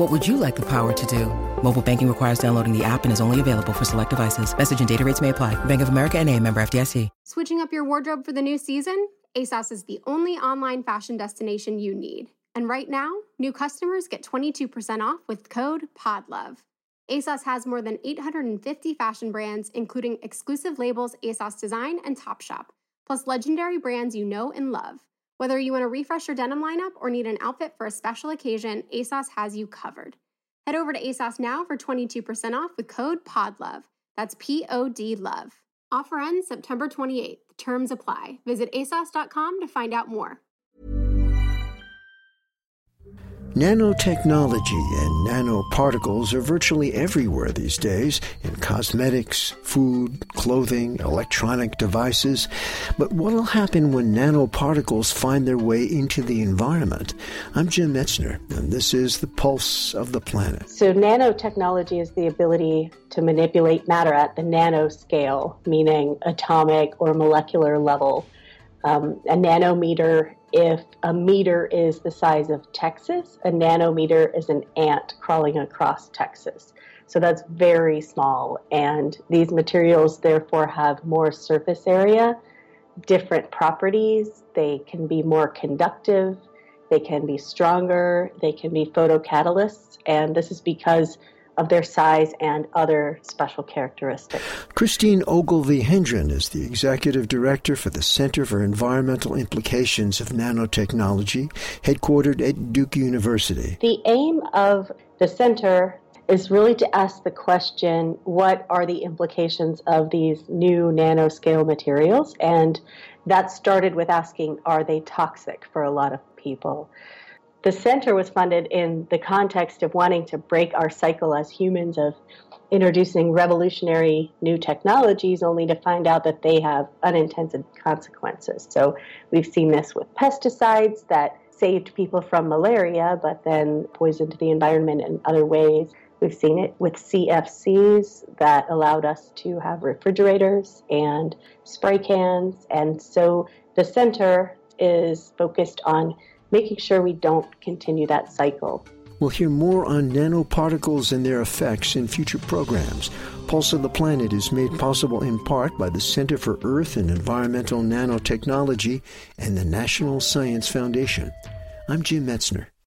What would you like the power to do? Mobile banking requires downloading the app and is only available for select devices. Message and data rates may apply. Bank of America and a member FDIC. Switching up your wardrobe for the new season? ASOS is the only online fashion destination you need. And right now, new customers get 22% off with code PODLOVE. ASOS has more than 850 fashion brands, including exclusive labels ASOS Design and Topshop, plus legendary brands you know and love. Whether you want to refresh your denim lineup or need an outfit for a special occasion, ASOS has you covered. Head over to ASOS now for 22% off with code PODLOVE. That's P O D LOVE. Offer ends September 28th. Terms apply. Visit ASOS.com to find out more. Nanotechnology and nanoparticles are virtually everywhere these days in cosmetics, food, clothing, electronic devices. But what will happen when nanoparticles find their way into the environment? I'm Jim Metzner, and this is the pulse of the planet. So, nanotechnology is the ability to manipulate matter at the nanoscale, meaning atomic or molecular level. Um, a nanometer if a meter is the size of Texas, a nanometer is an ant crawling across Texas. So that's very small. And these materials, therefore, have more surface area, different properties. They can be more conductive, they can be stronger, they can be photocatalysts. And this is because of their size and other special characteristics. Christine Ogilvie Hendren is the executive director for the Center for Environmental Implications of Nanotechnology, headquartered at Duke University. The aim of the center is really to ask the question what are the implications of these new nanoscale materials? And that started with asking are they toxic for a lot of people? The center was funded in the context of wanting to break our cycle as humans of introducing revolutionary new technologies only to find out that they have unintended consequences. So we've seen this with pesticides that saved people from malaria but then poisoned the environment in other ways. We've seen it with CFCs that allowed us to have refrigerators and spray cans. And so the center is focused on making sure we don't continue that cycle. We'll hear more on nanoparticles and their effects in future programs. Pulse of the Planet is made possible in part by the Center for Earth and Environmental Nanotechnology and the National Science Foundation. I'm Jim Metzner.